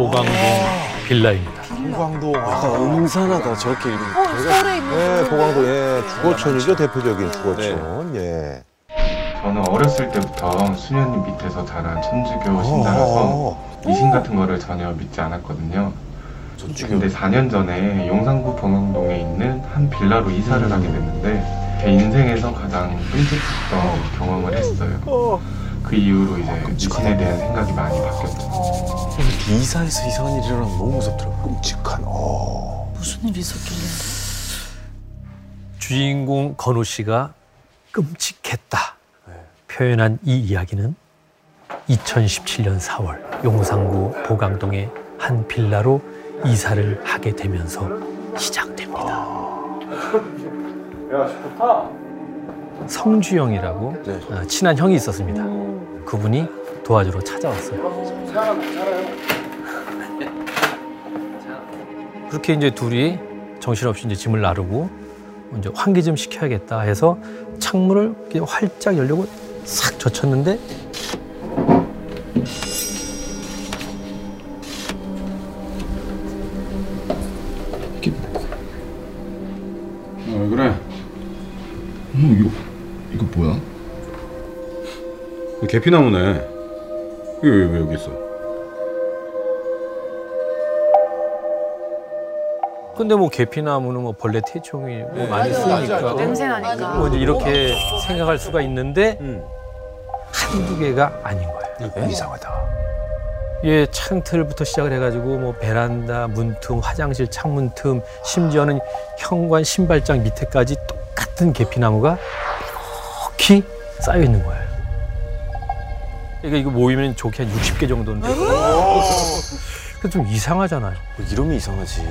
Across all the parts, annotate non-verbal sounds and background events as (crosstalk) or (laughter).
보강동 빌라입니다. 보강동. 약간 음산하다 저렇게 이름. 어, 서울에 있는 예, 보강동. 예, 주거촌이죠. 대표적인 주거촌. 예. 저는 어렸을 때부터 수녀님 밑에서 자란 천주교 신자라서 어, 미신 같은 거를 전혀 믿지 않았거든요. 근데 4년 전에 용산구 봉영동에 있는 한 빌라로 이사를 하게 됐는데 제 인생에서 가장 끔찍했던 경험을 했어요. 그 이후로 이제 미신에 대한 생각이 많이 바뀌었죠. 이사에서 이상한 일이 일어나면 너무 무섭더라고. 끔찍한. 어. 무슨 일이 있었길래? 주인공 건우 씨가 끔찍했다 표현한 이 이야기는 2017년 4월 용산구 보강동의 한 빌라로 이사를 하게 되면서 시작됩니다. 성주영이라고 네. 어, 친한 형이 있었습니다. 그분이 도와주러 찾아왔어요. (laughs) 그렇게 이제 둘이 정신없이 이제 짐을 나르고 이제 환기 좀 시켜야겠다 해서 창문을 활짝 열려고 싹 젖혔는데 계피나무네. 이게 왜, 왜 여기 있어? 근데 뭐 계피나무는 뭐 벌레 퇴치용이 뭐 많이 쓰니까 냄새 나니까. 뭐 이제 이렇게 생각할 수가 있는데 한두 개가 아닌 거예요. 이상하다. 예, 창틀부터 시작을 해가지고 뭐 베란다 문틈, 화장실 창문 틈, 심지어는 현관 신발장 밑에까지 똑같은 계피나무가 이렇게 쌓여 있는 거예요. 이거 이거 모이면 좋게 한 60개 정도는 되고. 그좀 이상하잖아요. 뭐 이름이 이상하지.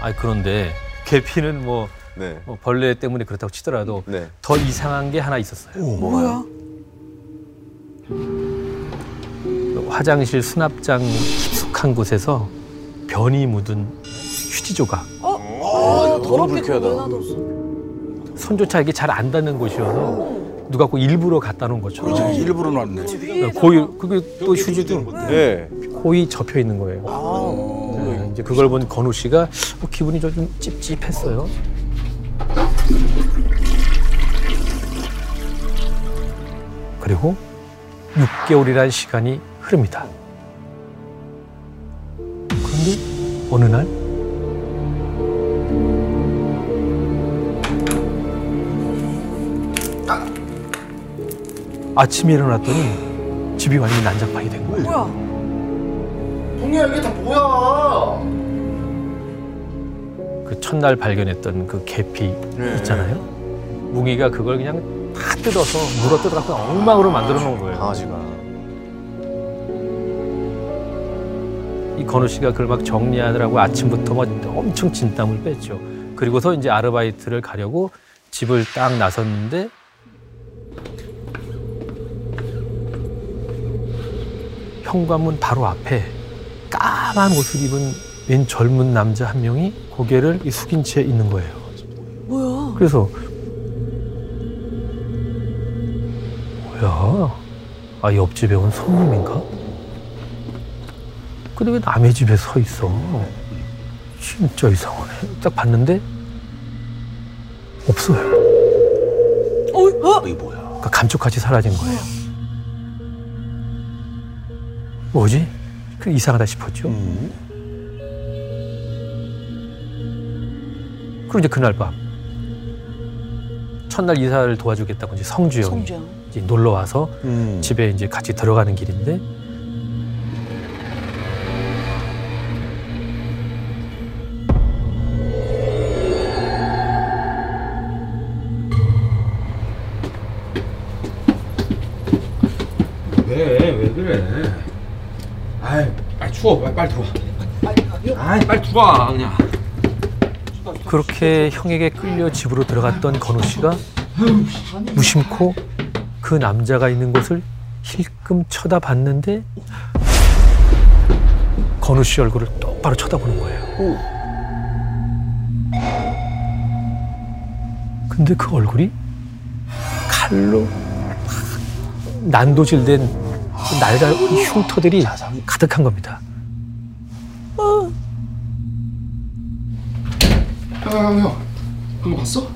아 그런데 계피는 뭐, 네. 뭐 벌레 때문에 그렇다고 치더라도 네. 더 이상한 게 하나 있었어요. 뭐야? 그 화장실 수납장 깊숙한 곳에서 변이 묻은 휴지 조각. 아, 너무 더럽게 불쾌하다. 손조차 이게 잘 안 닿는 곳이어서 누가 꼭 일부러 갖다 놓은 것처럼. 일부러 놨네. 고이 그게 또 휴지도 네. 고이 접혀 있는 거예요. 네, 이제 그걸 본 건우 씨가 어, 기분이 좀 찝찝했어요. 그리고 6개월이라는 시간이 흐릅니다. 그런데 어느 날 아 침에 일어났더니 집이 완전히 난장판이 된 거예요. 뭐야? 동이야 이게 다 뭐야? 그 첫날 발견했던 그 계피 네. 있잖아요. 뭉이가 그걸 그냥 다 뜯어서 물어 뜯어갖고 엉망으로 만들어 놓은 거예요. 강아지가. 이 건우 씨가 그걸 막 정리하느라고 아침부터 막 엄청 진땀을 뺐죠. 그리고서 이제 아르바이트를 가려고 집을 딱 나섰는데 현관문 바로 앞에 까만 옷을 입은 웬 젊은 남자 한 명이 고개를 이 숙인 채 있는 거예요. 뭐야? 그래서 뭐야? 아 옆집에 온 손님인가? 근데 왜 남의 집에 서 있어? 진짜 이상하네. 딱 봤는데 없어요. 어? 어? 이게 뭐야? 그러니까 감쪽같이 사라진 거예요. 뭐지? 그 이상하다 싶었죠. 음. 그리고 이제 그날 밤 첫날 이사를 도와주겠다고 이제 성주영이 성주영. 이제 놀러 와서 음. 집에 이제 같이 들어가는 길인데 들어와, 그냥. 그렇게 형에게 끌려 집으로 들어갔던 건우 씨가 무심코 그 남자가 있는 곳을 힐끔 쳐다봤는데 건우 씨 얼굴을 똑바로 쳐다보는 거예요. 근데 그 얼굴이 칼로 난도질된 그 날갈 흉터들이 가득한 겁니다. 형, 형, 방금 봤어?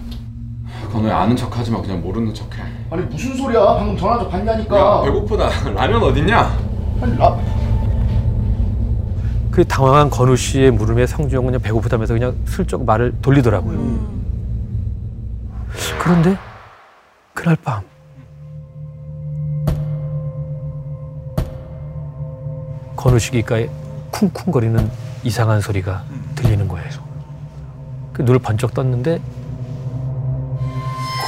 건우야 아는 척하지 마 그냥 모르는 척해 아니 무슨 소리야? 방금 전화 좀 봤냐니까. 야 배고프다 (laughs) 라면 어딨냐? 아니 라. 그 당황한 건우 씨의 물음에 성주영은 그냥 배고프다면서 그냥 슬쩍 말을 돌리더라고요. 그런데 그날 밤 건우 씨 귓가에 쿵쿵거리는 이상한 소리가 들리는 거예요. 그 눈을 번쩍 떴는데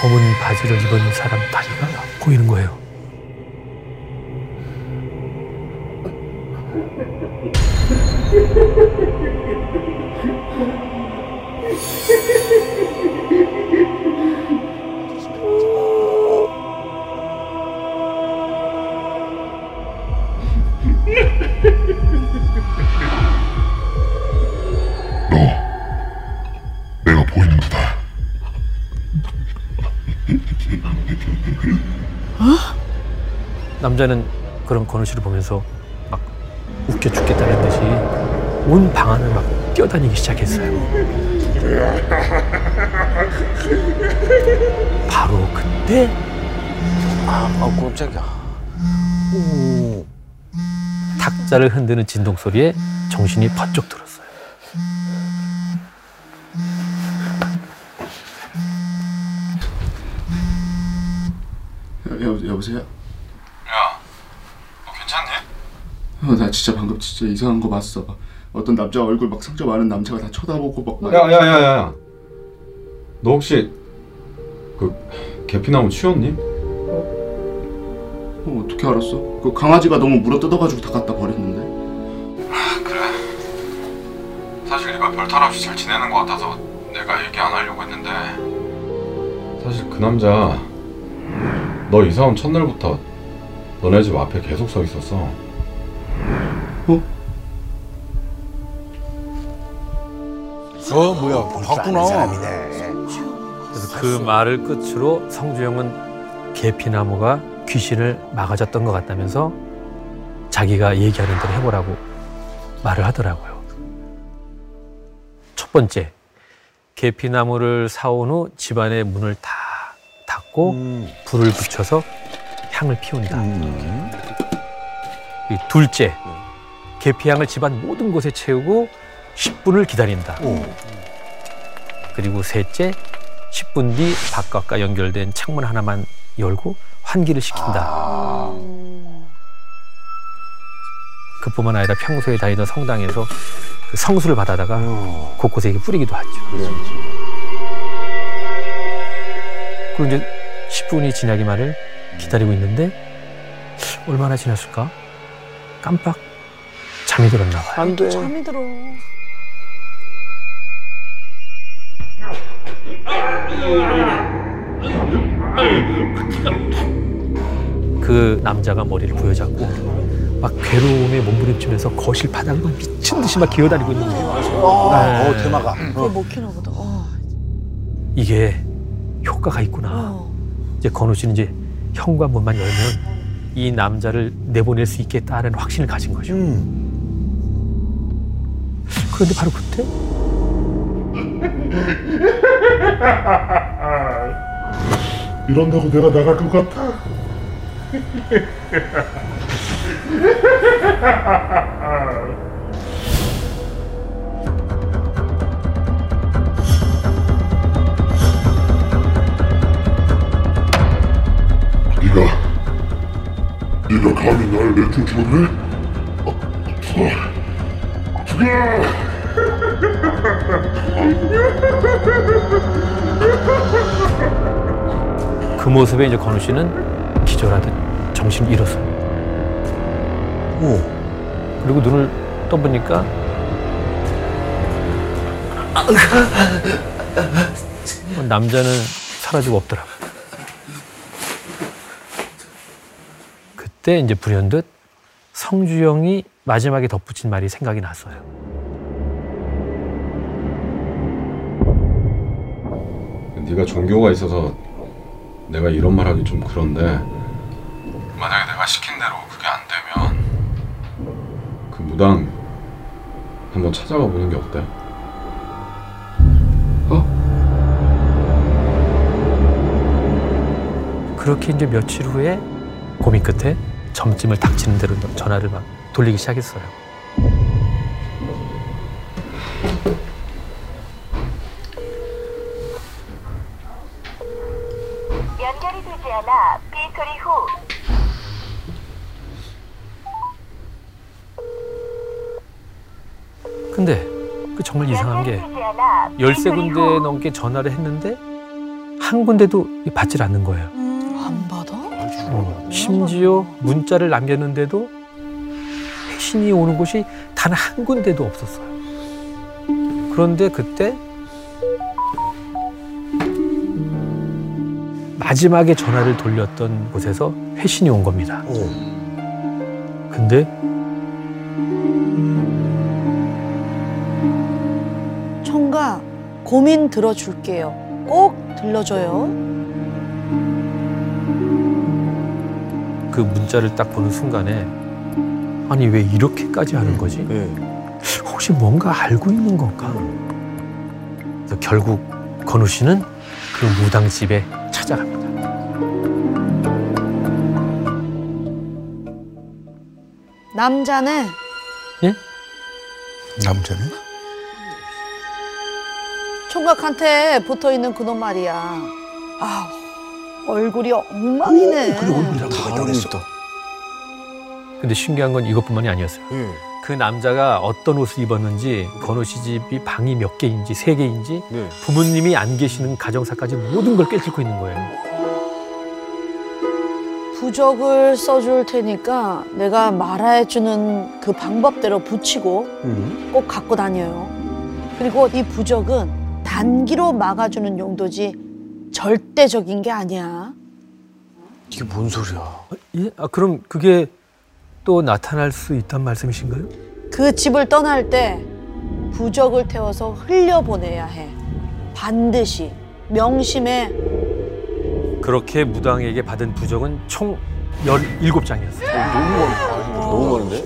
검은 바지를 입은 사람 다리가 보이는 거예요. 남자는 그런 건우 씨를 보면서 막 웃겨 죽겠다는 듯이 온 방 안을 막 뛰어다니기 시작했어요. 바로 그때 아, 깜짝이야. 탁자를 흔드는 진동 소리에 정신이 번쩍 들었어요. 여, 여보세요? 야, 너 괜찮니? 어, 나 진짜 방금 진짜 이상한 거 봤어. 어떤 남자 얼굴 막 상처 많은 남자가 다 쳐다보고 막. 야야야야 너 혹시 그 계피나무 치웠니? 어, 어떻게 알았어? 그 강아지가 너무 물어 뜯어가지고 다 갖다 버렸는데. 그래 사실 네가 별탈 없이 잘 지내는 것 같아서 내가 얘기 안 하려고 했는데 사실 그 남자 너 이사 온 첫날부터 너네 집 앞에 계속 서 있었어 어 뭐야 봤구나. 그래서 그 말을 끝으로 성주영은 계피나무가 귀신을 막아줬던 것 같다면서 자기가 얘기하는 대로 해보라고 말을 하더라고요. 첫 번째, 계피나무를 사온 후 집안의 문을 다 닫고 불을 붙여서 향을 피운다. 이 둘째, 계피향을 집안 모든 곳에 채우고 10분을 기다린다. 그리고 셋째, 10분 뒤 바깥과 연결된 창문 하나만 열고 환기를 시킨다. 그뿐만 아니라 평소에 다니던 성당에서 그 성수를 받아다가 곳곳에 이렇게 뿌리기도 하죠. 그리고 이제 10분이 지나기만을 기다리고 있는데 얼마나 지났을까? 깜빡 잠이 들었나 봐요. 안 돼. 잠이 들어. 그 남자가 머리를 부여잡고 막 괴로움에 몸부림치면서 거실 바닥을 막 미친 듯이 막 기어다니고 있는 거예요. 어 테마가. 그게 먹히나 보다. 어. 이게 효과가 있구나. 어. 이제 건우 씨는 이제 현관문만 열면 이 남자를 내보낼 수 있겠다는 확신을 가진 거죠. 그런데 바로 그때 (laughs) 이런다고 내가 나갈 것 같아. (laughs) 네가 네가 감히 날 내쫓아내? 죽여! 그 모습에 이제 건우 씨는 기절하듯 정신을 잃었어요. 그리고 눈을 떠보니까 남자는 사라지고 없더라고요. 그때 이제 불현듯 성주영이 마지막에 덧붙인 말이 생각이 났어요. 네가 종교가 있어서 내가 이런 말 하기 좀 그런데 만약에 내가 시킨 대로 그게 안 되면 그 무당 한번 찾아가 보는 게 어때? 그렇게 이제 며칠 후에 고민 끝에 점찜을 닥치는 대로 전화를 막 돌리기 시작했어요. 근데 그 정말 이상한 게 열세 군데 후. 넘게 전화를 했는데 한 군데도 받질 않는 거예요. 안 받아? 어, 심지어 문자를 남겼는데도 회신이 오는 곳이 단 한 군데도 없었어요. 그런데 그때 마지막에 전화를 돌렸던 곳에서 회신이 온 겁니다. 근데 고민 들어줄게요. 꼭 들러줘요. 그 문자를 딱 보는 순간에 아니 왜 이렇게까지 하는 거지? 혹시 뭔가 알고 있는 건가? 그래서 결국 건우 씨는 그 무당 집에 찾아갑니다. 남자네. 남자는? 총각한테 붙어 있는 그놈 말이야. 아, 얼굴이 엉망이네. 다 알아냈어. 근데 신기한 건 이것뿐만이 아니었어요. 예. 그 남자가 어떤 옷을 입었는지 건우 씨 집이 방이 몇 개인지 세 개인지 네. 부모님이 안 계시는 가정사까지 모든 걸 꿰뚫고 있는 거예요. 부적을 써줄 테니까 내가 말해주는 그 방법대로 붙이고 음. 꼭 갖고 다녀요. 그리고 이 부적은 단기로 막아주는 용도지 절대적인 게 아니야. 이게 뭔 소리야? 예? 아, 그럼 그게 또 나타날 수 있단 말씀이신가요? 그 집을 떠날 때 부적을 태워서 흘려보내야 해. 반드시 명심해. 그렇게 무당에게 받은 부적은 총 17장이었어요. 너무 많은데?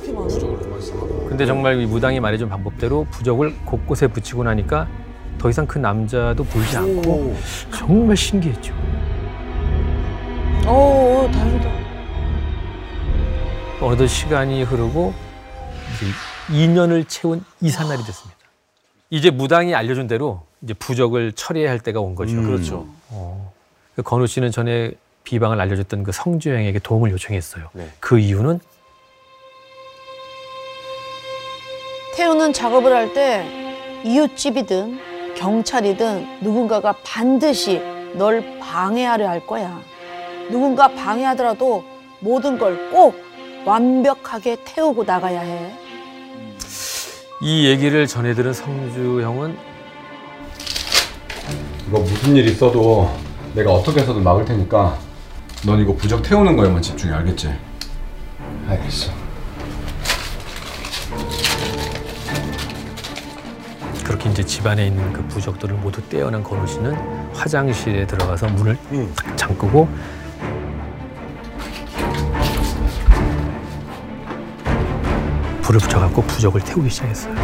근데 정말 이 무당이 말해준 방법대로 부적을 곳곳에 붙이고 나니까 더 이상 그 남자도 보이지 않고 정말 신기했죠. 오, 다행이다. 어느덧 시간이 흐르고 이제 2년을 채운 이삿날이 됐습니다. 이제 무당이 알려준 대로 이제 부적을 처리해야 할 때가 온 거죠. 그렇죠. 어. 그 건우 씨는 전에 비방을 알려줬던 그 성주영에게 도움을 요청했어요. 네. 그 이유는 태우는 작업을 할 때 이웃집이든 경찰이든 누군가가 반드시 널 방해하려 할 거야. 누군가 방해하더라도 모든 걸 꼭 완벽하게 태우고 나가야 해. 이 얘기를 전해 들은 성주 형은 이거 무슨 일 있어도 내가 어떻게 해서든 막을 테니까 넌 이거 부적 태우는 거에만 집중해 알겠지? 알겠어. 이제 집안에 있는 그 부적들을 모두 떼어낸 건우 씨는 화장실에 들어가서 문을 딱 잠그고 불을 붙여갖고 부적을 태우기 시작했어요.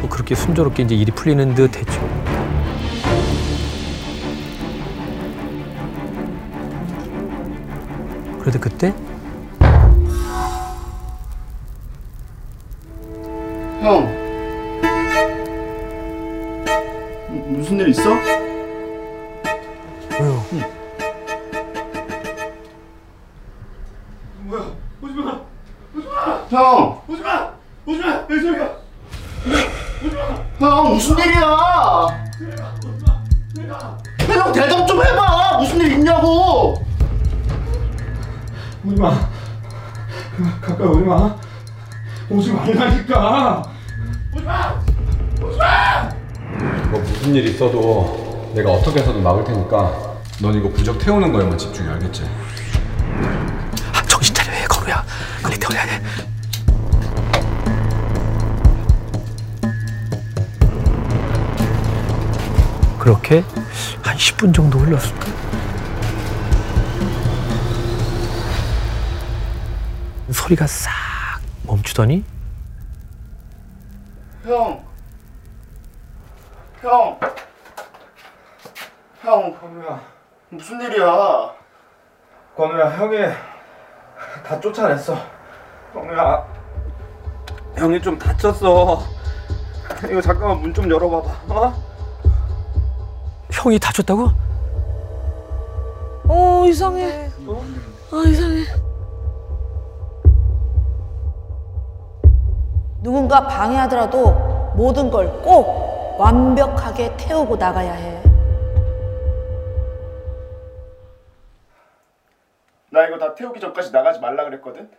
뭐 그렇게 순조롭게 이제 일이 풀리는 듯 했죠. 그런데 그때 형. 무- 무슨 일 있어? 왜요? 형. 오지 마. 오지 마. 내 소리야. 형 무슨 일이야? 형 대답 좀 해봐. 무슨 일 있냐고. 오지 마. 가까이 오지 마. 오지 말라니까. 무슨 일 있어도 내가 어떻게 해서든 막을 테니까 넌 이거 부적 태우는 거에만 집중해 알겠지? 아, 정신 차려 해 건우야. 빨리 태워야 돼 그렇게 한 10분 정도 흘렀을까? 소리가 싹 멈추더니 형. 형. 형. 건우야. 무슨 일이야? 건우야 형이 다 쫓아냈어 건우야 형이 좀 다쳤어 이거 잠깐만 문 좀 열어봐봐 어? 형이 다쳤다고? 어 이상해. 아 이상해. 누군가 방해하더라도 모든 걸 꼭 완벽하게 태우고 나가야 해. 나 이거 다 태우기 전까지 나가지 말라 그랬거든.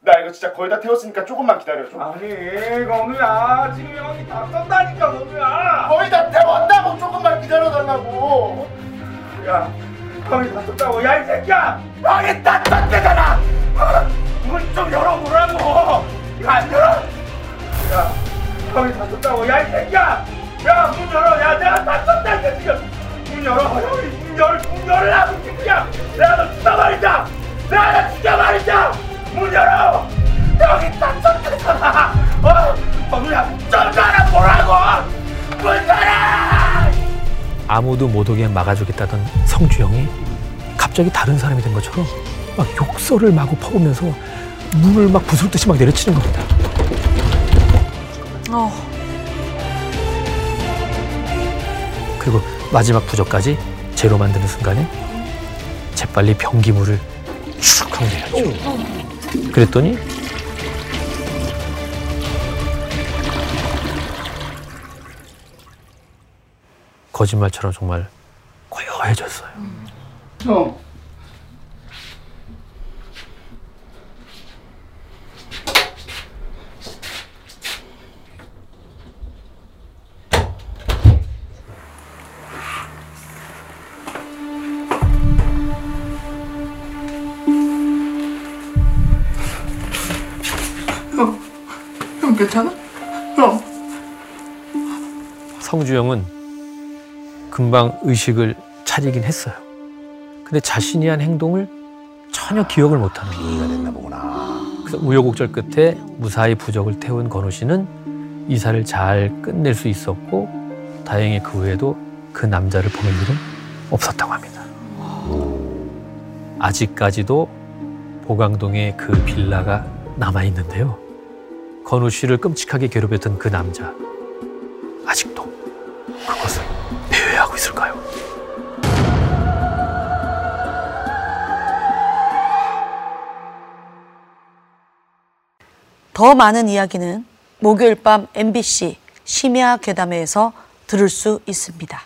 나 이거 진짜 거의 다 태웠으니까 조금만 기다려 줘. 아니 건우야. 지금 형이 다 썼다니까 건우야. 거의 다 태웠다고 조금만 기다려 달라고. 야 형이 다 썼다고. 야 이 새끼야! 형이 다 썼대잖아! 어? 문좀 열어보라고. 이거 안 열어! 야 형이 다 썼다고. 야 이 새끼야! 야 문 열어. 야 내가 다 썼다니까 지금. 문 열어 형이 문 열, 문 열으라고 이 새끼야 내가 너 죽여버린다! 내가 너 죽여버린다! 문 열어! 다! 썼대잖아 어? 건우야! 좀 열어보라고! 문 열어! 아무도 못 오게 막아주겠다던 성주영이 갑자기 다른 사람이 된 것처럼 막 욕설을 마구 퍼오면서 문을 막 부술듯이 막 내려치는 겁니다. 어. 그리고 마지막 부적까지 제로 만드는 순간에 재빨리 변기물을 슉 하고 내렸죠. 그랬더니 거짓말처럼 정말 고요해졌어요. 형. 괜찮아? 형. 성주영은 금방 의식을 차리긴 했어요. 근데 자신이 한 행동을 전혀 기억을 못하는 거예요. 됐나 보구나. 그래서 우여곡절 끝에 무사히 부적을 태운 건우 씨는 이사를 잘 끝낼 수 있었고 다행히 그 후에도 그 남자를 보는 일은 없었다고 합니다. 아직까지도 보강동에 그 빌라가 남아 있는데요. 건우 씨를 끔찍하게 괴롭혔던 그 남자 아직도 그것을 배회하고 있을까요? 더 많은 이야기는 목요일 밤 MBC 심야 괴담회에서 들을 수 있습니다.